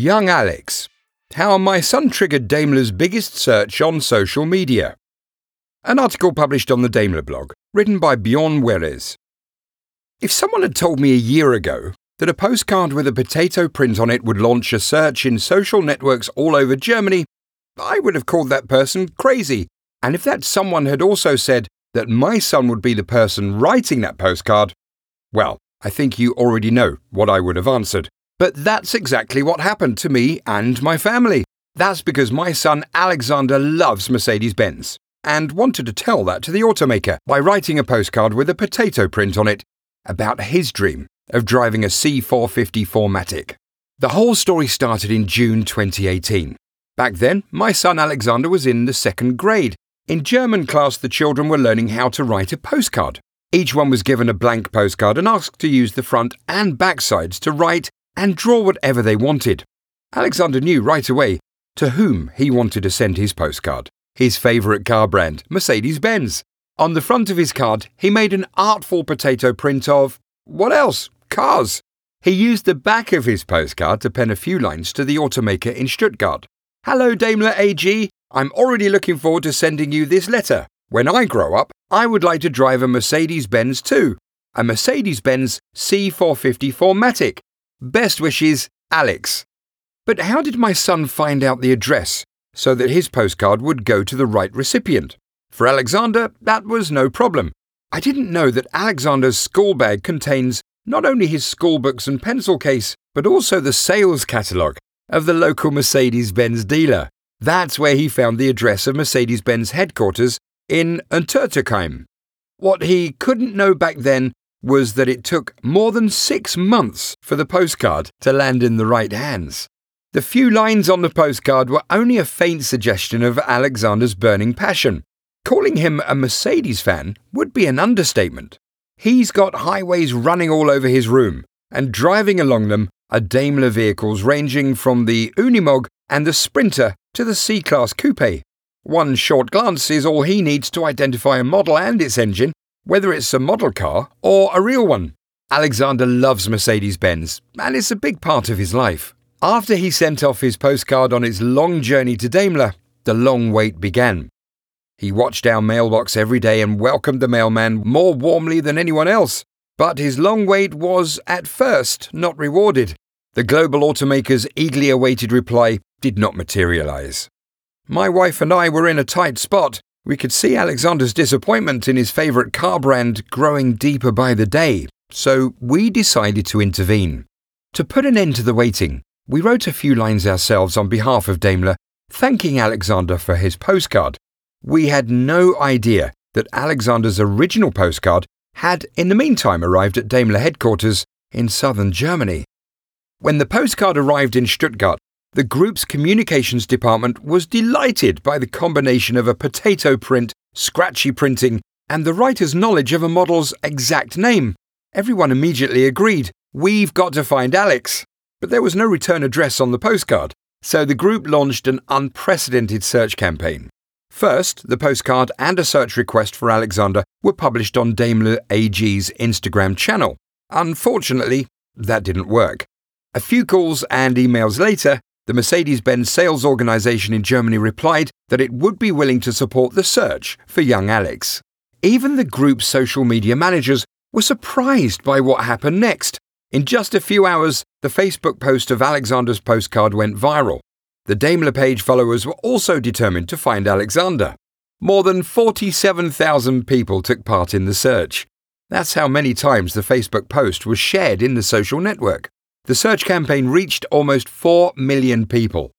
Young Alex. How my son triggered Daimler's biggest search on social media. An article published on the Daimler blog, written by Bjorn Werres. If someone had told me a year ago that a postcard with a potato print on it would launch a search in social networks all over Germany, I would have called that person crazy. And if that someone had also said that my son would be the person writing that postcard, well, I think you already know what I would have answered. But that's exactly what happened to me and my family. That's because my son Alexander loves Mercedes Benz and wanted to tell that to the automaker by writing a postcard with a potato print on it about his dream of driving a C450 4MATIC. The whole story started in June 2018. Back then, my son Alexander was in the second grade. In German class, the children were learning how to write a postcard. Each one was given a blank postcard and asked to use the front and back sides to write and draw whatever they wanted. Alexander knew right away to whom he wanted to send his postcard. His favourite car brand, Mercedes Benz. On the front of his card, he made an artful potato print of what else? Cars. He used the back of his postcard to pen a few lines to the automaker in Stuttgart. Hello, Daimler AG. I'm already looking forward to sending you this letter. When I grow up, I would like to drive a Mercedes Benz too. A Mercedes Benz C450 4MATIC. Best wishes, Alex. But how did my son find out the address so that his postcard would go to the right recipient? For Alexander, that was no problem. I didn't know that Alexander's school bag contains not only his school books and pencil case, but also the sales catalogue of the local Mercedes Benz dealer. That's where he found the address of Mercedes Benz headquarters in Untertürkheim. What he couldn't know back then was that it took more than six months for the postcard to land in the right hands. The few lines on the postcard were only a faint suggestion of Alexander's burning passion. Calling him a Mercedes fan would be an understatement. He's got highways running all over his room, and driving along them are Daimler vehicles ranging from the Unimog and the Sprinter to the C Class Coupe. One short glance is all he needs to identify a model and its engine, whether it's a model car or a real one. Alexander loves Mercedes Benz, and it's a big part of his life. After he sent off his postcard on its long journey to Daimler, the long wait began. He watched our mailbox every day and welcomed the mailman more warmly than anyone else. But his long wait was, at first, not rewarded. The global automaker's eagerly awaited reply did not materialize. My wife and I were in a tight spot. We could see Alexander's disappointment in his favourite car brand growing deeper by the day, so we decided to intervene. To put an end to the waiting, we wrote a few lines ourselves on behalf of Daimler, thanking Alexander for his postcard. We had no idea that Alexander's original postcard had, in the meantime, arrived at Daimler headquarters in southern Germany. When the postcard arrived in Stuttgart, the group's communications department was delighted by the combination of a potato print, scratchy printing, and the writer's knowledge of a model's exact name. Everyone immediately agreed, we've got to find Alex. But there was no return address on the postcard, so the group launched an unprecedented search campaign. First, the postcard and a search request for Alexander were published on Daimler AG's Instagram channel. Unfortunately, that didn't work. A few calls and emails later, the Mercedes Benz sales organization in Germany replied that it would be willing to support the search for young Alex. Even the group's social media managers were surprised by what happened next. In just a few hours, the Facebook post of Alexander's postcard went viral. The Daimler page followers were also determined to find Alexander. More than 47,000 people took part in the search. That's how many times the Facebook post was shared in the social network. The search campaign reached almost 4 million people.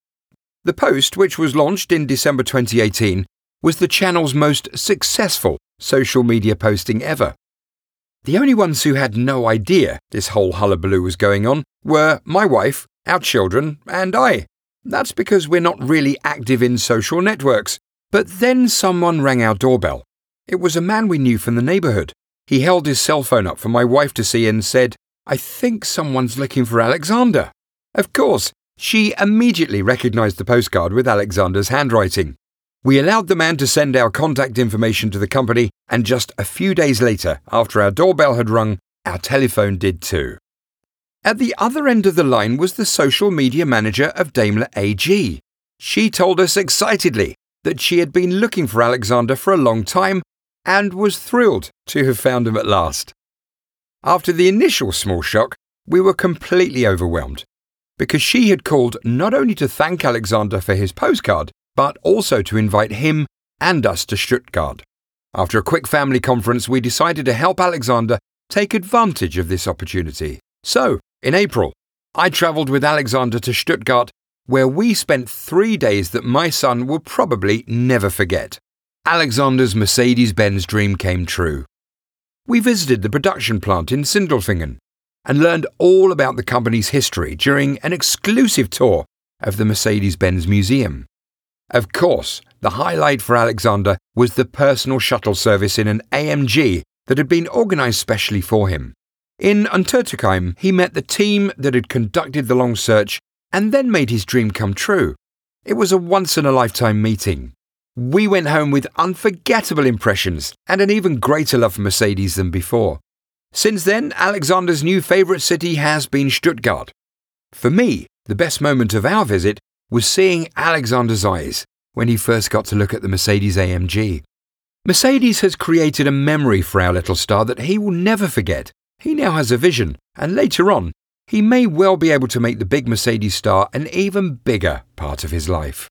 The post, which was launched in December 2018, was the channel's most successful social media posting ever. The only ones who had no idea this whole hullabaloo was going on were my wife, our children, and I. That's because we're not really active in social networks. But then someone rang our doorbell. It was a man we knew from the neighbourhood. He held his cell phone up for my wife to see and said, I think someone's looking for Alexander. Of course, she immediately recognized the postcard with Alexander's handwriting. We allowed the man to send our contact information to the company, and just a few days later, after our doorbell had rung, our telephone did too. At the other end of the line was the social media manager of Daimler AG. She told us excitedly that she had been looking for Alexander for a long time and was thrilled to have found him at last. After the initial small shock, we were completely overwhelmed because she had called not only to thank Alexander for his postcard, but also to invite him and us to Stuttgart. After a quick family conference, we decided to help Alexander take advantage of this opportunity. So, in April, I travelled with Alexander to Stuttgart, where we spent three days that my son will probably never forget. Alexander's Mercedes Benz dream came true. We visited the production plant in Sindelfingen and learned all about the company's history during an exclusive tour of the Mercedes Benz Museum. Of course, the highlight for Alexander was the personal shuttle service in an AMG that had been organised specially for him. In Untertürkheim, he met the team that had conducted the long search and then made his dream come true. It was a once in a lifetime meeting. We went home with unforgettable impressions and an even greater love for Mercedes than before. Since then, Alexander's new favourite city has been Stuttgart. For me, the best moment of our visit was seeing Alexander's eyes when he first got to look at the Mercedes AMG. Mercedes has created a memory for our little star that he will never forget. He now has a vision, and later on, he may well be able to make the big Mercedes star an even bigger part of his life.